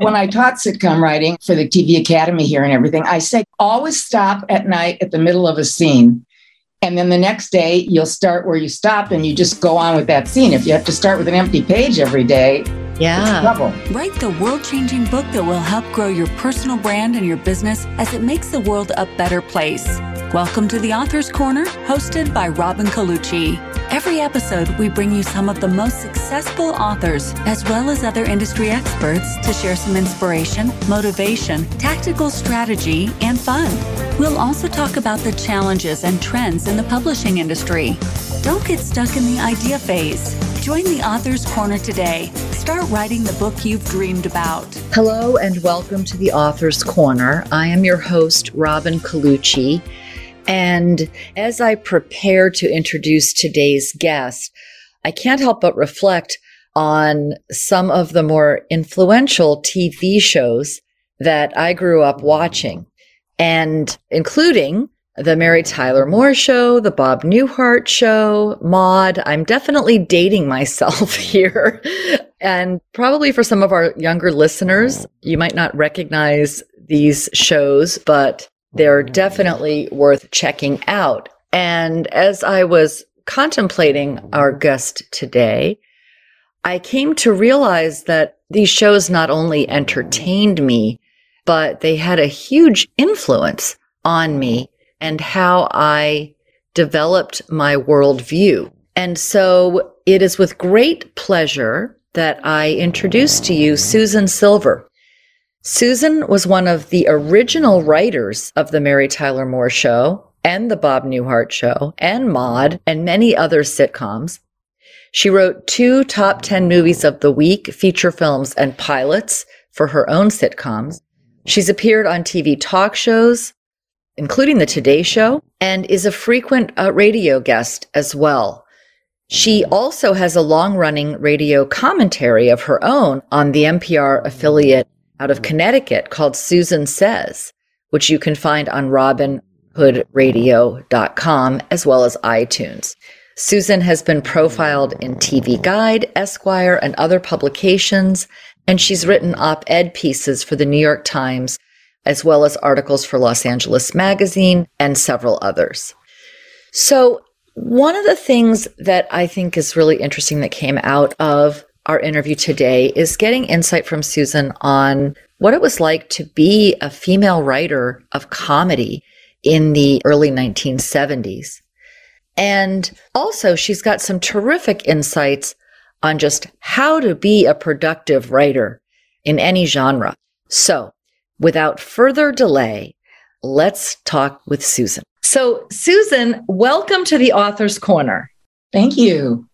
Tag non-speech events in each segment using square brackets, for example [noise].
when I taught sitcom writing for the TV Academy here and everything, I say always stop at night at the middle of a scene. And then the next day, you'll start where you stop and you just go on with that scene. If you have to start with an empty page every day, yeah. trouble. Write the world changing book that will help grow your personal brand and your business as it makes the world a better place. Welcome to the Author's Corner, hosted by Robin Colucci. Every episode, we bring you some of the most successful authors, as well as other industry experts, to share some inspiration, motivation, tactical strategy, and fun. We'll also talk about the challenges and trends in the publishing industry. Don't get stuck in the idea phase. Join the Author's Corner today. Start writing the book you've dreamed about. Hello and welcome to the Author's Corner. I am your host, Robin Colucci. And as I prepare to introduce today's guest, I can't help but reflect on some of the more influential TV shows that I grew up watching, and including the Mary Tyler Moore Show, the Bob Newhart Show, Maude. I'm definitely dating myself [laughs] here. And probably for some of our younger listeners, you might not recognize these shows, but they're definitely worth checking out. And as I was contemplating our guest today, I came to realize that these shows not only entertained me, but they had a huge influence on me and how I developed my worldview. And so it is with great pleasure that I introduce to you Susan Silver. Susan was one of the original writers of The Mary Tyler Moore Show and The Bob Newhart Show and Maude and many other sitcoms. She wrote two top 10 movies of the week, feature films, and pilots for her own sitcoms. She's appeared on TV talk shows, including The Today Show, and is a frequent uh, radio guest as well. She also has a long running radio commentary of her own on the NPR affiliate out of mm-hmm. Connecticut called Susan Says, which you can find on robinhoodradio.com as well as iTunes. Susan has been profiled in TV Guide, Esquire, and other publications, and she's written op ed pieces for the New York Times, as well as articles for Los Angeles Magazine and several others. So, one of the things that I think is really interesting that came out of our interview today is getting insight from Susan on what it was like to be a female writer of comedy in the early 1970s. And also, she's got some terrific insights on just how to be a productive writer in any genre. So, without further delay, let's talk with Susan. So, Susan, welcome to the Author's Corner. Thank you.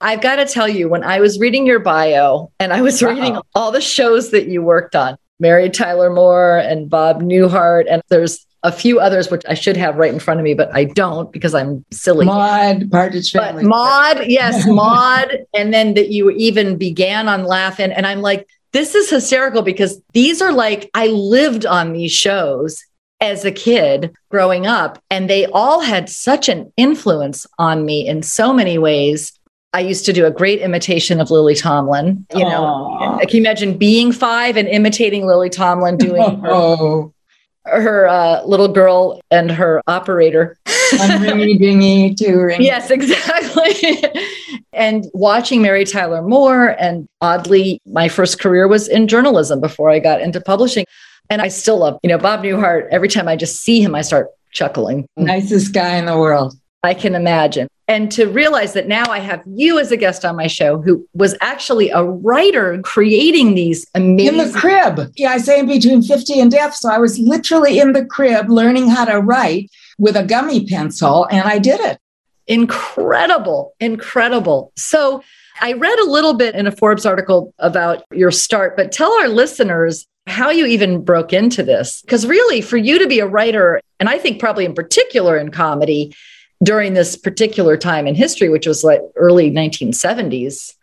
I've got to tell you, when I was reading your bio and I was reading all the shows that you worked on, Mary Tyler Moore and Bob Newhart, and there's a few others which I should have right in front of me, but I don't because I'm silly. Maude, Partridge Family. But Maude, yes, [laughs] Maude, and then that you even began on Laugh-In, and I'm like, this is hysterical because these are like I lived on these shows as a kid growing up, and they all had such an influence on me in so many ways. I used to do a great imitation of Lily Tomlin. You know, can you imagine being five and imitating Lily Tomlin doing [laughs] her, oh. her uh, little girl and her operator? ringy dingy touring. Yes, exactly. [laughs] and watching Mary Tyler Moore, and oddly, my first career was in journalism before I got into publishing. And I still love, you know, Bob Newhart. Every time I just see him, I start chuckling. Nicest guy in the world. I can imagine. And to realize that now I have you as a guest on my show who was actually a writer creating these amazing. In the crib. Yeah, I say in between 50 and death. So I was literally in the crib learning how to write with a gummy pencil, and I did it. Incredible. Incredible. So I read a little bit in a Forbes article about your start, but tell our listeners how you even broke into this. Because really, for you to be a writer, and I think probably in particular in comedy, during this particular time in history, which was like early 1970s,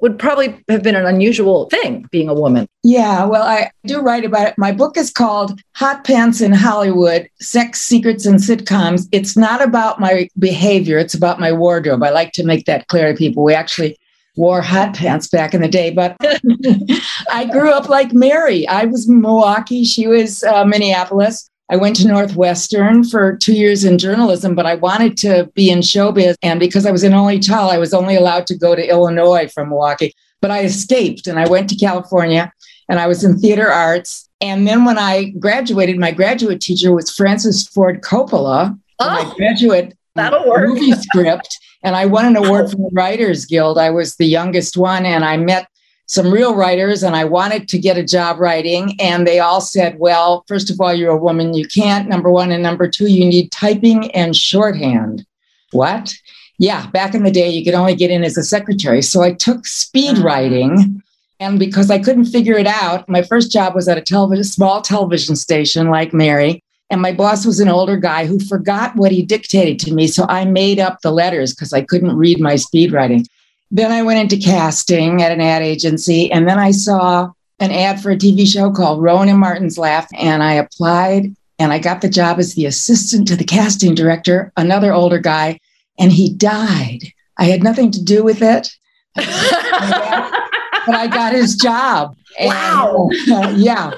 would probably have been an unusual thing being a woman. Yeah, well, I do write about it. My book is called Hot Pants in Hollywood Sex, Secrets, and Sitcoms. It's not about my behavior, it's about my wardrobe. I like to make that clear to people. We actually wore hot pants back in the day, but [laughs] I grew up like Mary. I was Milwaukee, she was uh, Minneapolis. I went to Northwestern for two years in journalism, but I wanted to be in showbiz. And because I was an only child, I was only allowed to go to Illinois from Milwaukee. But I escaped and I went to California and I was in theater arts. And then when I graduated, my graduate teacher was Francis Ford Coppola. Oh, my graduate movie script. And I won an award from the Writers Guild. I was the youngest one, and I met some real writers and I wanted to get a job writing. And they all said, well, first of all, you're a woman, you can't. Number one. And number two, you need typing and shorthand. What? Yeah, back in the day, you could only get in as a secretary. So I took speed mm. writing. And because I couldn't figure it out, my first job was at a television, small television station like Mary. And my boss was an older guy who forgot what he dictated to me. So I made up the letters because I couldn't read my speed writing. Then I went into casting at an ad agency, and then I saw an ad for a TV show called Rowan and Martin's Laugh, and I applied and I got the job as the assistant to the casting director, another older guy, and he died. I had nothing to do with it, [laughs] but I got his job. Wow. And, uh, yeah.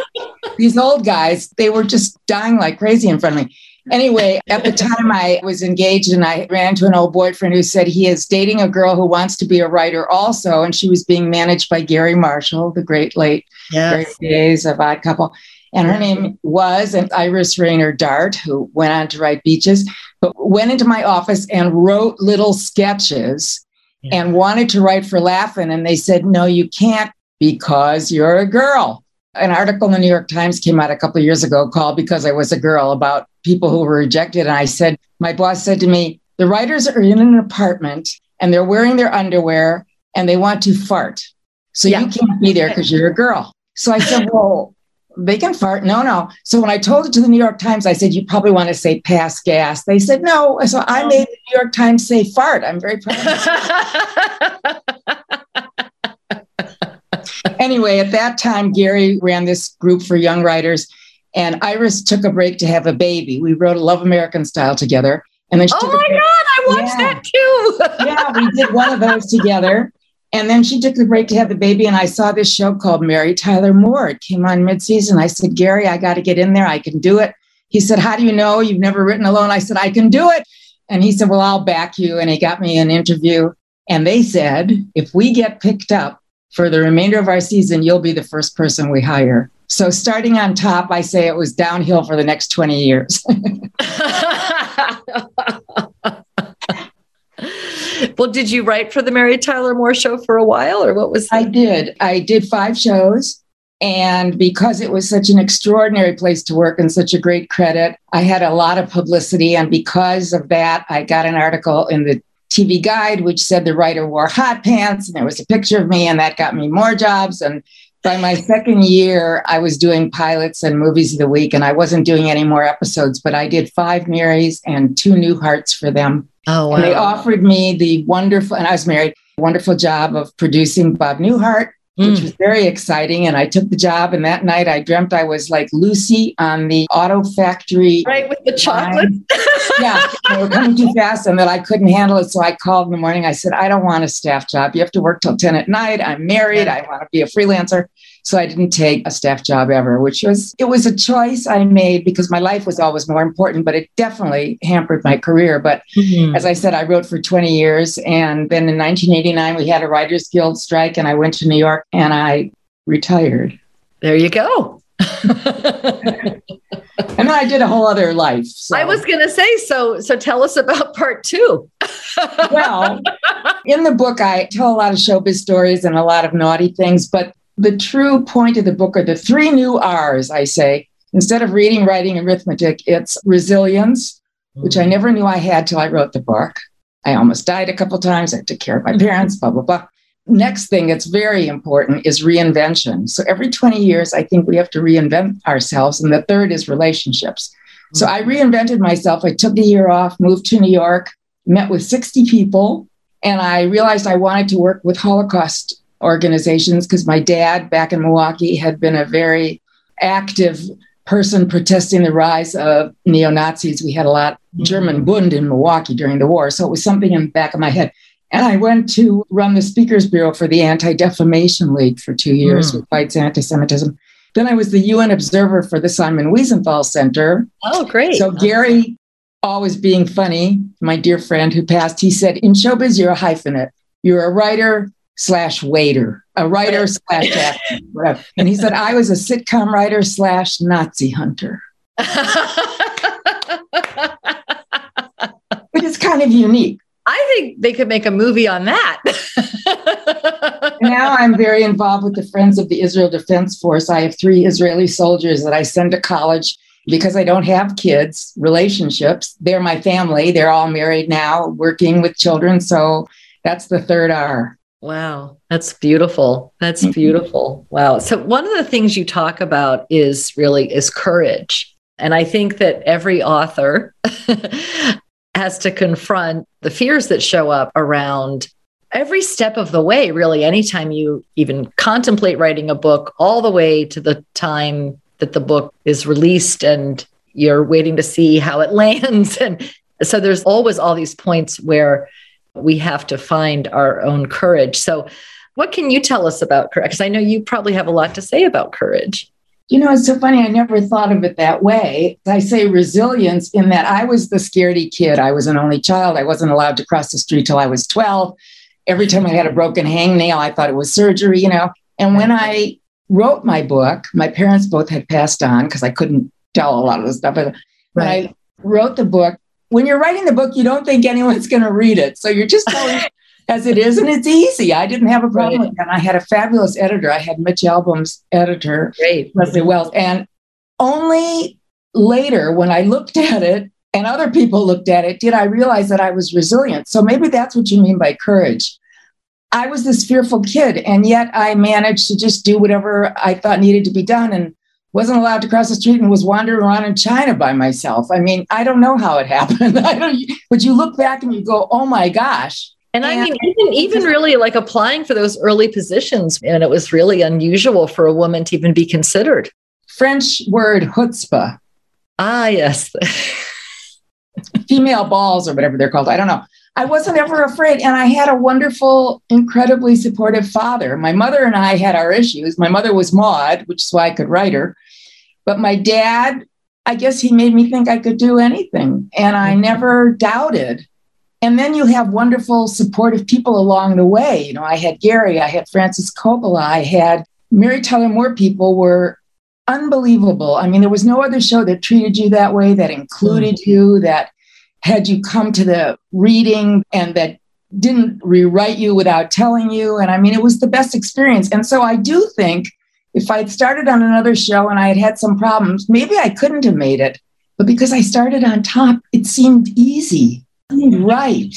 These old guys, they were just dying like crazy in front of me. Anyway, at the time I was engaged and I ran to an old boyfriend who said he is dating a girl who wants to be a writer also. And she was being managed by Garry Marshall, the great late yes. days of Odd Couple. And her name was and Iris Rainer Dart, who went on to write Beaches, but went into my office and wrote little sketches yeah. and wanted to write for Laugh-In. And they said, no, you can't because you're a girl. An article in the New York Times came out a couple of years ago called Because I Was a Girl about people who were rejected. And I said, my boss said to me, the writers are in an apartment and they're wearing their underwear and they want to fart. So yeah. you can't be there because you're a girl. So I said, [laughs] well, they can fart. No, no. So when I told it to the New York Times, I said, you probably want to say pass gas. They said, no. So I made the New York Times say fart. I'm very proud. [laughs] anyway, at that time, Garry ran this group for young writers and Iris took a break to have a baby. We wrote a Love American Style together. And then she oh my God, I watched yeah. that too. [laughs] yeah, we did one of those together. And then she took the break to have the baby. And I saw this show called Mary Tyler Moore. It came on midseason. I said, Garry, I got to get in there. I can do it. He said, How do you know you've never written alone? I said, I can do it. And he said, Well, I'll back you. And he got me an interview. And they said, If we get picked up for the remainder of our season, you'll be the first person we hire. So starting on top, I say it was downhill for the next 20 years. [laughs] well, did you write for the Mary Tyler Moore show for a while or what was that? I did. I did five shows. And because it was such an extraordinary place to work and such a great credit, I had a lot of publicity. And because of that, I got an article in the TV Guide, which said the writer wore hot pants, and there was a picture of me, and that got me more jobs. And by my second year, I was doing pilots and movies of the week, and I wasn't doing any more episodes, but I did five Marys and two Newharts for them. Oh, wow. And they offered me the wonderful, and I was married, wonderful job of producing Bob Newhart mm. which was very exciting. And I took the job. And that night I dreamt I was like Lucy on the auto factory. Right, with the chocolate. yeah, they were coming too fast and that I couldn't handle it. So I called in the morning. I said, I don't want a staff job. You have to work till 10 at night. I'm married. I want to be a freelancer. So I didn't take a staff job ever, which was, it was a choice I made because my life was always more important, but it definitely hampered my career. But mm-hmm. as I said, I wrote for 20 years. And then in 1989, we had a Writers Guild strike and I went to New York and I retired. There you go. [laughs] and then I did a whole other life. So. I was going to say so. So tell us about part two. well, [laughs] in the book, I tell a lot of showbiz stories and a lot of naughty things, but the true point of the book are the three new R's, I say. Instead of reading, writing, arithmetic, it's resilience, which I mm. never knew I had till I wrote the book. I almost died a couple times. I took care of my parents, blah, blah, blah. Next thing that's very important is reinvention. So every 20 years, I think we have to reinvent ourselves. And the third is relationships. So I mm. reinvented myself. I took a year off, moved to New York, met with 60 people, and I realized I wanted to work with Holocaust organizations because my dad back in Milwaukee had been a very active person protesting the rise of neo Nazis. We had a lot German Bund in Milwaukee during the war. So it was something in the back of my head. And I went to run the Speakers Bureau for the Anti Defamation League for two years, mm. which fights anti Semitism. Then I was the UN observer for the Simon Wiesenthal Center. Oh, great. So Garry, always being funny, my dear friend who passed, he said, In showbiz, you're a hyphenate. You're a writer slash waiter, a writer slash actor, whatever. And he said, I was a sitcom writer slash Nazi hunter. [laughs] Which is kind of unique. I think they could make a movie on that. [laughs] now I'm very involved with the Friends of the Israel Defense Force. I have three Israeli soldiers that I send to college because I don't have kids, relationships. They're my family. They're all married now, working with children. So that's the third R. Wow, that's beautiful. That's mm-hmm. beautiful. Wow. So one of the things you talk about is really is courage. And I think that every author [laughs] has to confront the fears that show up around every step of the way, really, anytime you even contemplate writing a book, all the way to the time that the book is released and you're waiting to see how it [laughs] lands. And so there's always all these points where we have to find our own courage. So, what can you tell us about courage? Because I know you probably have a lot to say about courage. You know, it's so funny. I never thought of it that way. I say resilience in that I was the scaredy kid. I was an only child. I wasn't allowed to cross the street till I was 12. Every time I had a broken hangnail, I thought it was surgery, you know. And when I wrote my book, my parents both had passed on because I couldn't tell a lot of the stuff. But when I wrote the book, when you're writing the book, you don't think anyone's going to read it. So you're just telling [laughs] as it is, and it's easy. I didn't have a problem right. with that. I had a fabulous editor. I had Mitch Albom's editor, Great. Leslie Wells. And only later, when I looked at it and other people looked at it, did I realize that I was resilient. So maybe that's what you mean by courage. I was this fearful kid, and yet I managed to just do whatever I thought needed to be done. And wasn't allowed to cross the street and was wandering around in China by myself. I mean, I don't know how it [laughs] happened. I don't, but you look back and you go, oh my gosh. And, and I mean, even even really like applying for those early positions, and it was really unusual for a woman to even be considered. French word chutzpah. Ah, yes. [laughs] Female balls or whatever they're called. I don't know. I wasn't ever afraid. And I had a wonderful, incredibly supportive father. My mother and I had our issues. My mother was Maude, which is why I could write her. But my dad, I guess he made me think I could do anything. And I mm-hmm. never doubted. And then you have wonderful, supportive people along the way. You know, I had Garry, I had Francis Coppola, I had Mary Tyler Moore people were unbelievable. I mean, there was no other show that treated you that way, that included mm. you, that had you come to the reading and that didn't rewrite you without telling you. And I mean, it was the best experience. And so I do think if I'd started on another show and I had had some problems, maybe I couldn't have made it. But because I started on top, it seemed easy, right.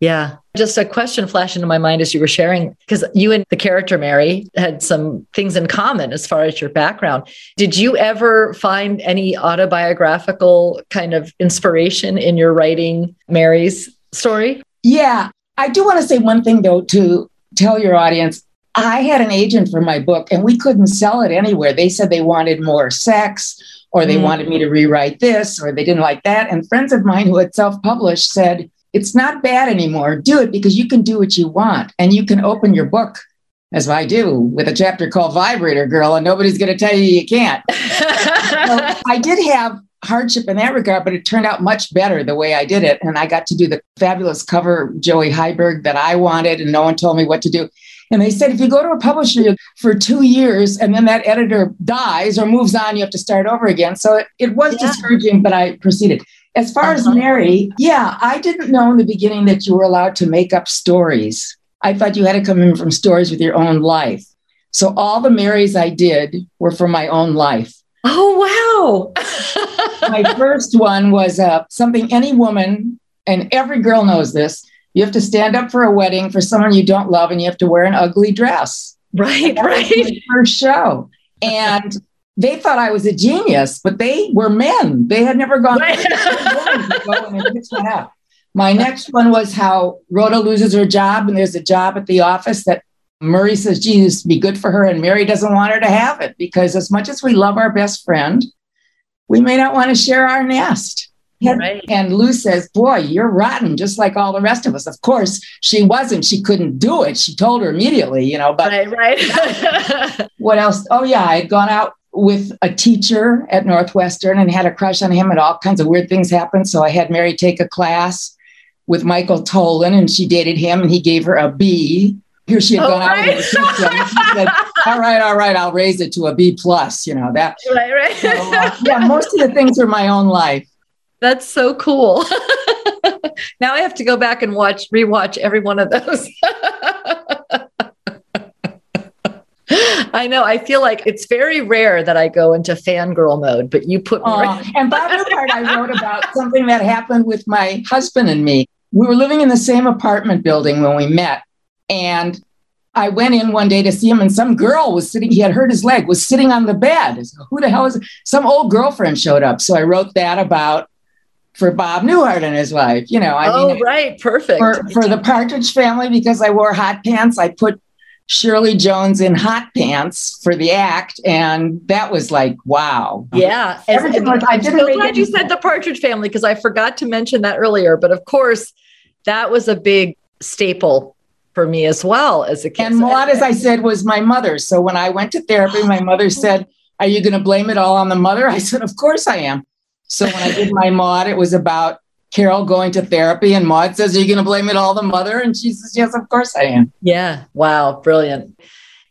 Yeah. Just a question flashed into my mind as you were sharing, because you and the character Mary had some things in common as far as your background. Did you ever find any autobiographical kind of inspiration in your writing Mary's story? Yeah. I do want to say one thing, though, to tell your audience. I had an agent for my book and we couldn't sell it anywhere. They said they wanted more sex or they mm. wanted me to rewrite this or they didn't like that. And friends of mine who had self published said, it's not bad anymore. Do it because you can do what you want and you can open your book, as I do, with a chapter called Vibrator Girl, and nobody's going to tell you you can't. so [laughs] I did have hardship in that regard, but it turned out much better the way I did it. And I got to do the fabulous cover, Joey Heiberg, that I wanted, and no one told me what to do. And they said, if you go to a publisher for two years and then that editor dies or moves on, you have to start over again. So it, it was yeah. discouraging, but I proceeded. As far uh-huh. as Mary, yeah, I didn't know in the beginning that you were allowed to make up stories. I thought you had to come in from stories with your own life. So all the Marys I did were from my own life. Oh, wow. [laughs] [laughs] my first one was uh, something any woman, and every girl knows this, you have to stand up for a wedding for someone you don't love and you have to wear an ugly dress. Right, right. first show. And they thought I was a genius, but they were men. They had never gone. My next one was how Rhoda loses her job, and there's a job at the office that Murray says, Jesus, be good for her. And Mary doesn't want her to have it because, as much as we love our best friend, we may not want to share our nest. Right. And Lou says, Boy, you're rotten, just like all the rest of us. Of course, she wasn't. She couldn't do it. She told her immediately, you know, but Right, right. [laughs] what else? Oh, yeah, I had gone out with a teacher at Northwestern and had a crush on him, and all kinds of weird things happened. So I had Mary take a class with Michael Tolan, and she dated him, and he gave her a B. Here she had Oh, gone out with a teacher, and she said, All right, all right, I'll raise it to a B plus. You know that. [laughs] right, right. So, uh, yeah, most of the things are my own life. That's so cool. [laughs] now I have to go back and watch, rewatch every one of those. [laughs] I know. I feel like it's very rare that I go into fangirl mode, but you put Uh, right- and Bob Newhart, I wrote about [laughs] something that happened with my husband and me. We were living in the same apartment building when we met. And I went in one day to see him, and some girl was sitting, he had hurt his leg, was sitting on the bed. Who the hell is it? Some old girlfriend showed up. So I wrote that about for Bob Newhart and his wife. You know, I oh, mean, right. Perfect. for, for the Partridge family, because I wore hot pants, I put Shirley Jones in hot pants for the act. And that was like, wow. yeah. And- Everything and was- I I'm didn't so make glad you said the Partridge family because I forgot to mention that earlier. But of course, that was a big staple for me as well as a kid. And Maude, as I said, was my mother. So when I went to therapy, my mother [gasps] said, Are you going to blame it all on the mother? I said, Of course I am. So when I did my Maude, it was about Carol going to therapy. And Maude says, Are you going to blame it all the mother? And she says, Yes, of course I am. Yeah. Wow. Brilliant.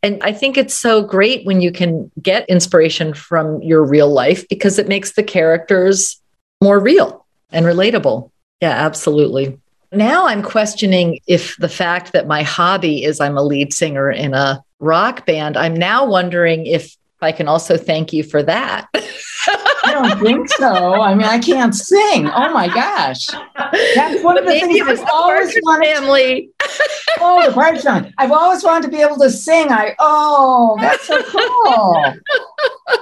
And I think it's so great when you can get inspiration from your real life because it makes the characters more real and relatable. Yeah, absolutely. Now I'm questioning if the fact that my hobby is I'm a lead singer in a rock band, I'm now wondering if I can also thank you for that. I don't think so. I mean, I can't sing. Oh my gosh. That's one of the things I've the always wanted. family. Oh, the Partridge Family. I've always wanted to be able to sing. I oh, that's so cool.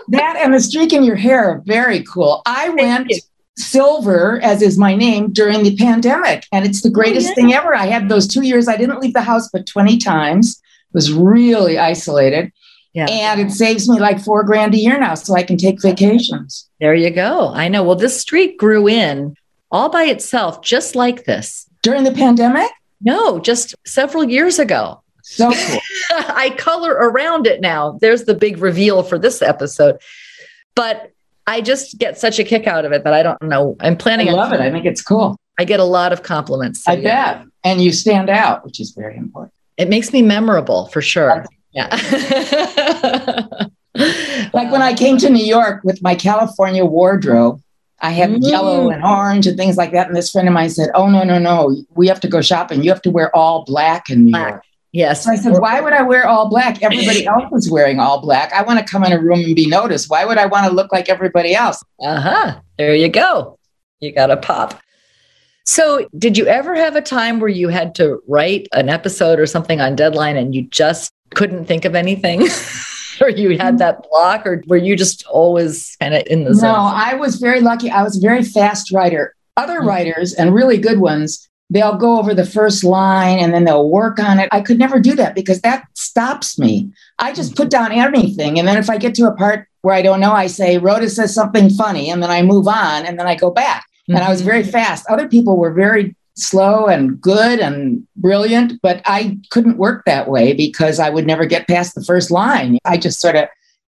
that and the streak in your hair are very cool. I went you. silver, as is my name, during the pandemic, and it's the oh, greatest yeah. thing ever. I had those two years. I didn't leave the house but twenty times. Was really isolated, Yeah. and it saves me like four grand a year now, so I can take vacations. There you go. I know. Well, this streak grew in all by itself, just like this. During the pandemic, No, just several years ago. so [laughs] cool. I color around it now. There's the big reveal for this episode. But I just get such a kick out of it that I don't know. I'm I planning on love it. I think it's cool. I get a lot of compliments. So, I yeah. bet, and you stand out, which is very important. It makes me memorable for sure. Yeah. [laughs] Like when I came to New York with my California wardrobe, I had Mm. yellow and orange and things like that. And this friend of mine said, Oh, no, no, no. We have to go shopping. You have to wear all black in New York. yes. So I said, Why would I wear all black? Everybody [laughs] else is wearing all black. I want to come in a room and be noticed. Why would I want to look like everybody else? Uh-huh. There you go. You got a pop. So, did you ever have a time where you had to write an episode or something on deadline and you just couldn't think of anything? [laughs] or you had that block or were you just always kind of in the No, zone? I was very lucky. I was a very fast writer. Other Mhm. writers and really good ones, they'll go over the first line and then they'll work on it. I could never do that because that stops me. I just put down anything. And then if I get to a part where I don't know, I say, Rhoda says something funny, and then I move on and then I go back. And I was very fast. Other people were very slow and good and brilliant, but I couldn't work that way because I would never get past the first line. I just sort of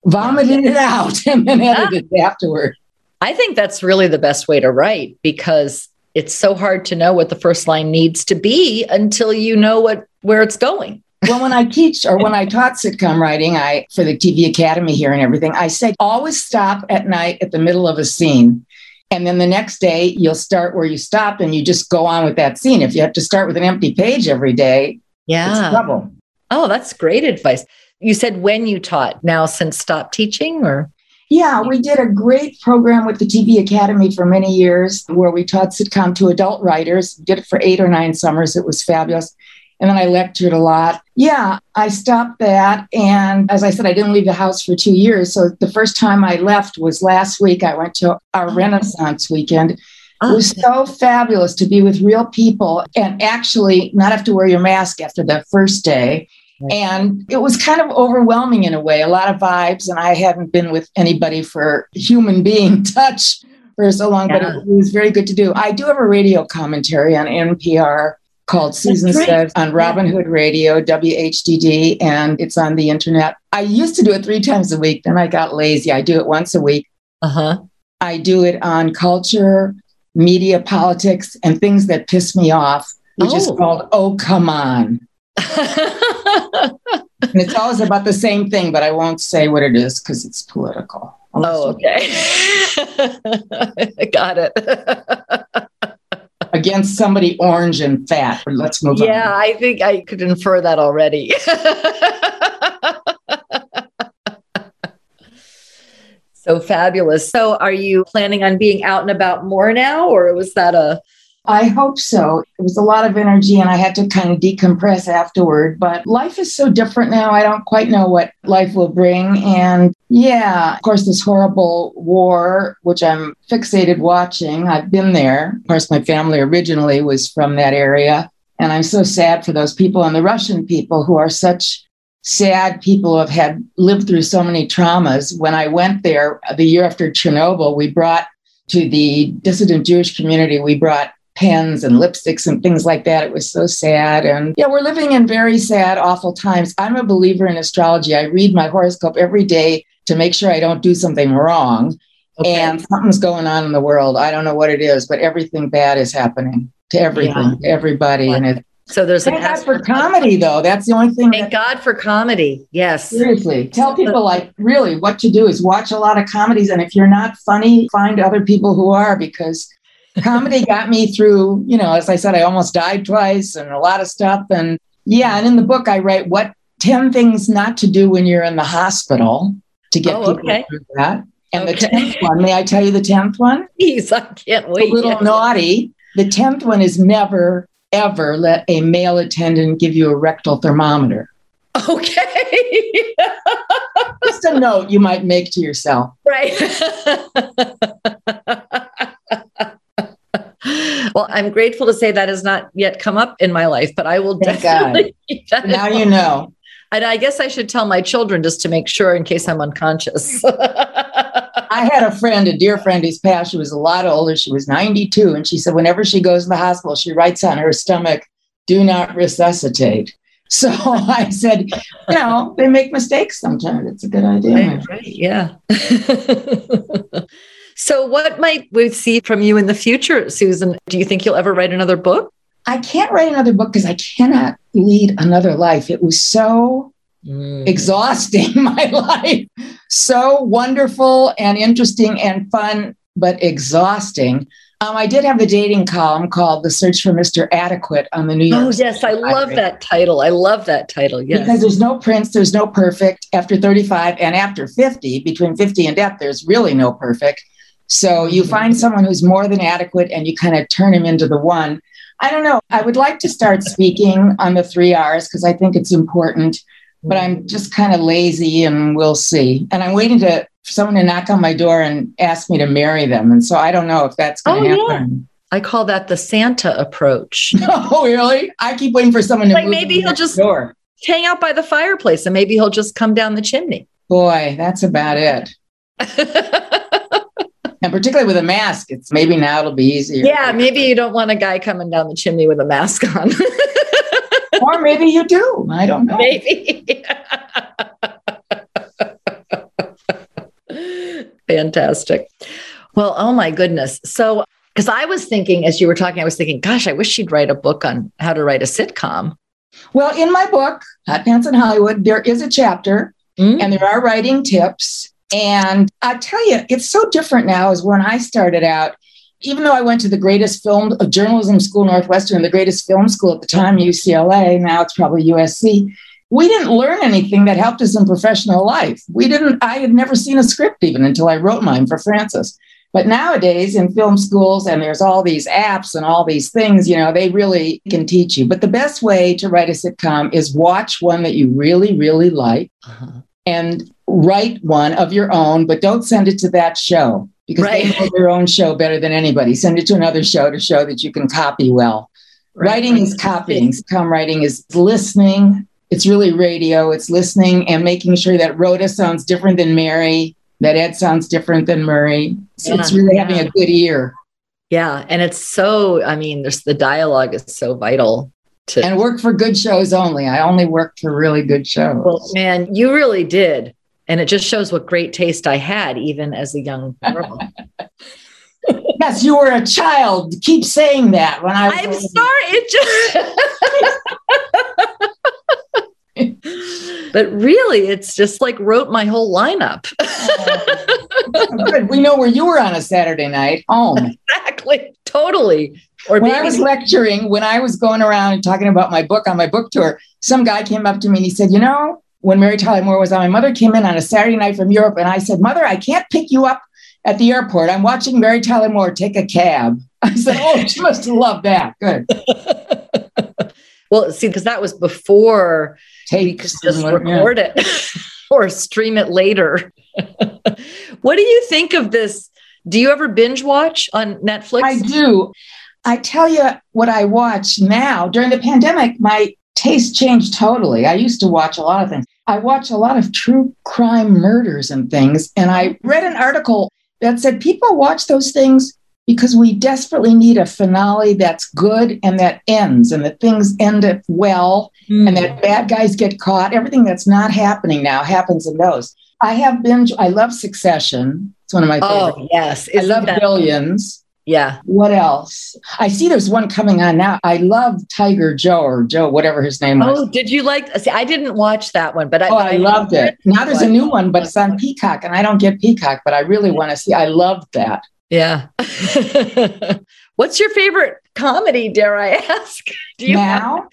vomited it out [laughs] and then edited it afterward. I think that's really the best way to write because it's so hard to know what the first line needs to be until you know what where it's going. well, when I teach or when I taught sitcom writing, I for the TV Academy here and everything, I say always stop at night at the middle of a scene. And then the next day you'll start where you stopped and you just go on with that scene. If you have to start with an empty page every day, it's trouble. Oh, that's great advice. You said when you taught, now since stop teaching or Yeah, we did a great program with the TV Academy for many years where we taught sitcom to adult writers. Did it for eight or nine summers. It was fabulous. And then I lectured a lot. Yeah, I stopped that. And as I said, I didn't leave the house for two years. So the first time I left was last week. I went to our Renaissance weekend. It was ah. so fabulous to be with real people and actually not have to wear your mask after the first day. And it was kind of overwhelming in a way, a lot of vibes. And I hadn't been with anybody for human being [laughs] touch for so long, yeah. but it was very good to do. I do have a radio commentary on NPR called Susan Says on Robin Hood Radio, WHDD, and it's on the internet. I used to do it three times a week, then I got lazy. I do it once a week. Uh huh. I do it on culture, media, politics, and things that piss me off, which oh. is called Oh Come On. [laughs] and it's always about the same thing, but I won't say what it is because it's political. Oh, okay. [laughs] Got it. [laughs] Against somebody orange and fat. Let's move yeah, on. Yeah, I think I could infer that already. [laughs] so fabulous. So, are you planning on being out and about more now, or was that a I hope so. It was a lot of energy and I had to kind of decompress afterward. But life is so different now. I don't quite know what life will bring. And yeah, of course, this horrible war, which I'm fixated watching, I've been there. Of course, my family originally was from that area. And I'm so sad for those people and the Russian people who are such sad people who have had lived through so many traumas. When I went there the year after Chernobyl, we brought to the dissident Jewish community, we brought pens and lipsticks and things like that. It was so sad. And yeah, we're living in very sad, awful times. I'm a believer in astrology. I read my horoscope every day to make sure I don't do something wrong. Okay. And something's going on in the world. I don't know what it is, but everything bad is happening to everything, yeah. to everybody. And it, so there's thank God for comedy, though. That's the only thing. Thank that, God for comedy. Yes. Seriously, tell people like really what to do is watch a lot of comedies, and if you're not funny, find other people who are because comedy got me through, you know, as I said, I almost died twice and a lot of stuff. And yeah, and in the book, I write what 10 things not to do when you're in the hospital to get oh, people okay. through that. And okay. the 10th one, may I tell you the 10th one? [laughs] Please, I can't wait. A little yet. naughty. The 10th one is never, ever let a male attendant give you a rectal thermometer. Okay. [laughs] Just a note you might make to yourself. Right. [laughs] well, I'm grateful to say that has not yet come up in my life, but I will Thank definitely. [laughs] now you know. And I guess I should tell my children just to make sure in case I'm unconscious. [laughs] I had a friend, a dear friend who's passed. She was a lot older. She was 92. And she said, whenever she goes to the hospital, she writes on her stomach, do not resuscitate. [laughs] So I said, you know, they make mistakes sometimes. It's a good idea. Right, right. Yeah. So, what might we see from you in the future, Susan? Do you think you'll ever write another book? I can't write another book because I cannot lead another life. It was so mm. exhausting, [laughs] my life. So wonderful and interesting and fun, but exhausting. Um, I did have a dating column called The Search for Mr. Adequate on the New York. Oh, yes. I love that title. I love that title. Yes. Because there's no prince, there's no perfect. After 35 and after 50, between 50 and death, there's really no perfect. So you find someone who's more than adequate and you kind of turn him into the one. I don't know. I would like to start speaking on the three R's because I think it's important, but I'm just kind of lazy and we'll see. And I'm waiting to for someone to knock on my door and ask me to marry them. And so I don't know if that's going to oh, happen. Yeah. I call that the Santa approach. [laughs] oh, really? I keep waiting for someone to like maybe he'll just door. hang out by the fireplace and maybe he'll just come down the chimney. Boy, that's about it. [laughs] and particularly with a mask, it's maybe now it'll be easier. Yeah, maybe you don't want a guy coming down the chimney with a mask on. [laughs] or maybe you do. I don't know. Maybe. Fantastic. Well, oh my goodness. So, because I was thinking, as you were talking, I was thinking, gosh, I wish she'd write a book on how to write a sitcom. Well, in my book, Hot Pants in Hollywood, there is a chapter mm-hmm. and there are writing tips. And I tell you, it's so different now as when I started out. Even though I went to the greatest film uh, journalism school, Northwestern, the greatest film school at the time, UCLA, now it's probably USC, we didn't learn anything that helped us in professional life. We didn't, I had never seen a script even until I wrote mine for Francis. But nowadays in film schools, and there's all these apps and all these things, you know, they really can teach you. But the best way to write a sitcom is watch one that you really, really like uh-huh. and write one of your own, but don't send it to that show because right. they know their own show better than anybody. Send it to another show to show that you can copy well. Right. Writing is copying. Come writing is listening. It's really radio. It's listening and making sure that Rhoda sounds different than Mary That Ed sounds different than Murray. So Yeah, it's really yeah. having a good ear Yeah. And it's so, I mean, there's the dialogue is so vital to. and work for good shows only. I only work for really good shows. well, man, you really did. And it just shows what great taste I had, even as a young girl. [laughs] yes, you were a child. Keep saying that when I was I'm sorry. It just. [laughs] but really, it's just like wrote my whole lineup. [laughs] Oh, good. We know where you were on a Saturday night, home. exactly. Totally. Or When I was lecturing, when I was going around and talking about my book on my book tour, some guy came up to me and he said, You know, when Mary Tyler Moore was on, my mother came in on a Saturday night from Europe. And I said, Mother, I can't pick you up at the airport. I'm watching Mary Tyler Moore take a cab. [laughs] I said, Oh, she must have loved that. Good. [laughs] well, see, because that was before could just record it [laughs] or stream it later. what do you think of this? Do you ever binge watch on Netflix? I do. I tell you what I watch now. During the pandemic, my taste changed totally. I used to watch a lot of things. I watch a lot of true crime murders and things. And I read an article that said people watch those things because we desperately need a finale that's good and that ends and that things end it well Hmm. and that bad guys get caught. Everything that's not happening now happens in those. I have binge. I love Succession. It's one of my favorites. Oh, yes. I Isn't love that- Billions. Yeah. What else? I see there's one coming on now. I love Tiger Joe or Joe, whatever his name was. Oh, did you like? See, I didn't watch that one, but I, Oh, I loved it. Now there's a new one, but it's on Peacock, and I don't get Peacock, but I really want to see. I loved that. Yeah. [laughs] What's your favorite comedy? Dare I ask? Do you have- now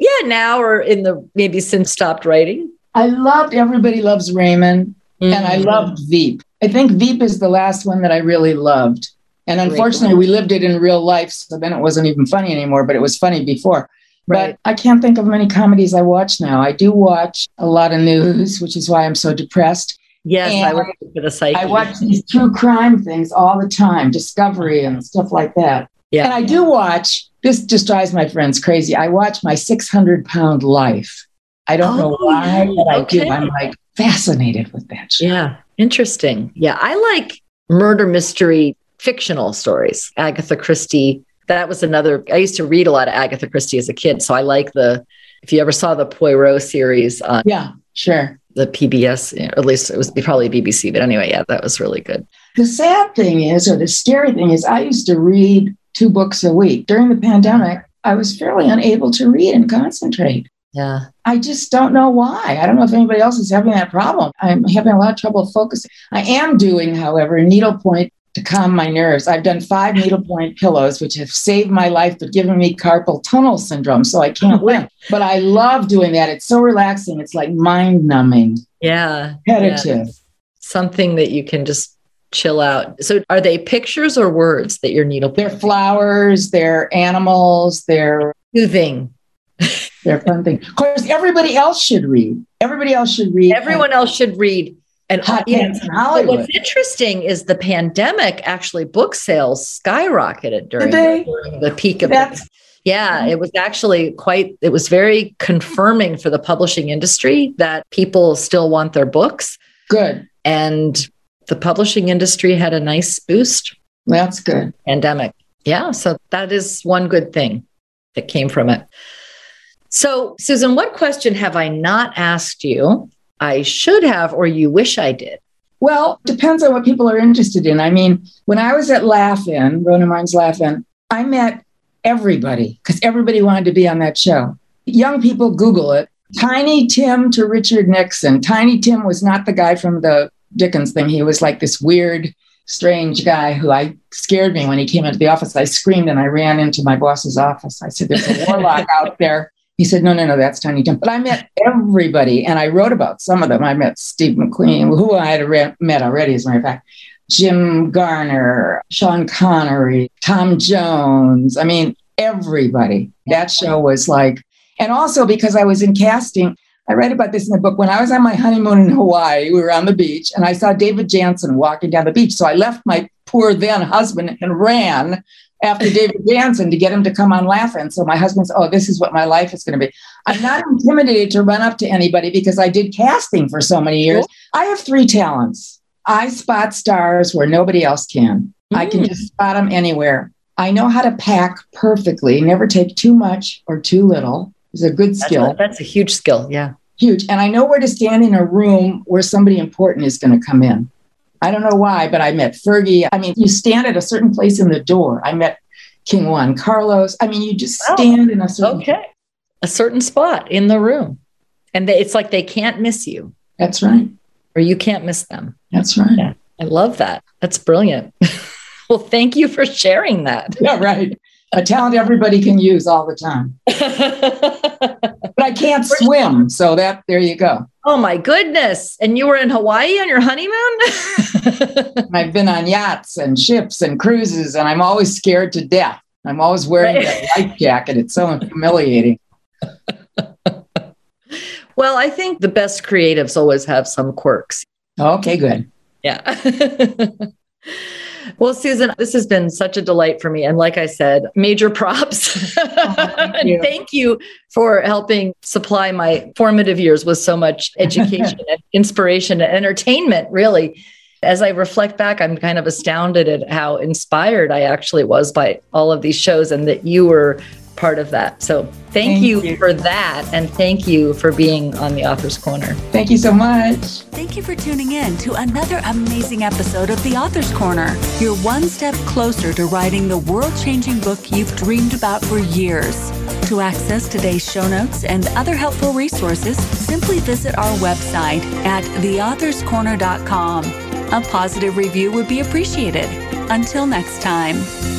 yeah, now or in the maybe since stopped writing? I loved Everybody Loves Raymond, and I Mhm. loved Veep. I think Veep is the last one that I really loved. And unfortunately, we lived it in real life, so then it wasn't even funny anymore, but it was funny before. Right. But I can't think of many comedies I watch now. I do watch a lot of news, which is why I'm so depressed. Yes, I and would for the psyche. I watch these true crime things all the time, Discovery and stuff like that. Yeah. And I do watch, this just drives my friends crazy. I watch my 600 pound life. I don't know Oh, why, yeah. but I Okay. do. I'm like fascinated with that shit. Yeah, interesting. Yeah, I like murder mystery fictional stories. Agatha Christie. That was another. I used to read a lot of Agatha Christie as a kid, so I like the. If you ever saw the Poirot series on Yeah, sure. the PBS, or at least it was probably BBC, but anyway, yeah, that was really good. The sad thing is, or the scary thing is, I used to read two books a week. During the pandemic, I was fairly unable to read and concentrate. Yeah, I just don't know why. I don't know if anybody else is having that problem. I'm having a lot of trouble focusing. I am doing, however, needlepoint to calm my nerves. I've done five needlepoint pillows, which have saved my life, but given me carpal tunnel syndrome, so I can't limp. [laughs] But I love doing that. It's so relaxing. It's like mind numbing, yeah, yeah. repetitive. something that you can just chill out. So, are they pictures or words that you're needle? They're flowers, they're animals, they're soothing. they're fun things. Of course, everybody else should read. Everybody else should read. Everyone else should read. And Hot yeah, Pants in But what's interesting is the pandemic actually book sales skyrocketed during, during the peak of That's the, yeah it was actually quite it was very confirming for the publishing industry that people still want their books. Good. and the publishing industry had a nice boost. That's good. pandemic. Yeah so that is one good thing that came from it. So susan what question have i not asked you i should have or you wish i did Well, depends on what people are interested in. I mean, when I was at Laugh-In, Rowan Martin's Laugh-In, I met everybody because everybody wanted to be on that show. Young people Google it. Tiny Tim to Richard Nixon. Tiny Tim was not the guy from the Dickens thing. He was like this weird, strange guy who I scared me when he came into the office. I screamed and I ran into my boss's office. I said, There's a warlock [laughs] out there. He said, No, no, no, that's Tiny Tim. But I met everybody and I wrote about some of them. I met Steve McQueen, who I had re- met already, as a matter of fact, Jim Garner, Sean Connery, Tom Jones. I mean, everybody. That show was like, and also because I was in casting, I read about this in the book. When I was on my honeymoon in Hawaii, we were on the beach and I saw David Janssen walking down the beach. So I left my poor then husband and ran after David Janssen to get him to come on Laugh-In. So my husband said, Oh, this is what my life is going to be. I'm not intimidated to run up to anybody because I did casting for so many years. I have three talents. I spot stars where nobody else can. Mm. I can mm. just spot them anywhere. I know how to pack perfectly, never take too much or too little. It's a good skill. That's a, that's a huge skill. Yeah. Huge. And I know where to stand in a room where somebody important is going to come in. I don't know why, but I met Fergie. I mean, you stand at a certain place in the door. I met King Juan Carlos. I mean, you just oh, stand in a certain okay, a certain spot in the room, and they, it's like they can't miss you. That's right. Or you can't miss them. That's right. Yeah, I love that. That's brilliant. [laughs] well, thank you for sharing that. Yeah, right. A talent everybody can use all the time. [laughs] but I can't swim, so that there you go. Oh my goodness. And you were in Hawaii on your honeymoon? [laughs] I've been on yachts and ships and cruises, and I'm always scared to death. I'm always wearing right. that life jacket. It's so humiliating. [laughs] well, I think the best creatives always have some quirks. Okay, good. Yeah. Well, Susan, this has been such a delight for me. And like I said, major [laughs] props. Oh, thank, you. thank you for helping supply my formative years with so much [laughs] education and inspiration and entertainment, really. As I reflect back, I'm kind of astounded at how inspired I actually was by all of these shows and that you were part of that. So thank, thank you, you, for that. And thank you for being on the Author's Corner. Thank you so much. Thank you for tuning in to another amazing episode of the Author's Corner. You're one step closer to writing the world changing book you've dreamed about for years. To access today's show notes and other helpful resources, simply visit our website at theauthorscorner.com. A positive review would be appreciated. Until next time.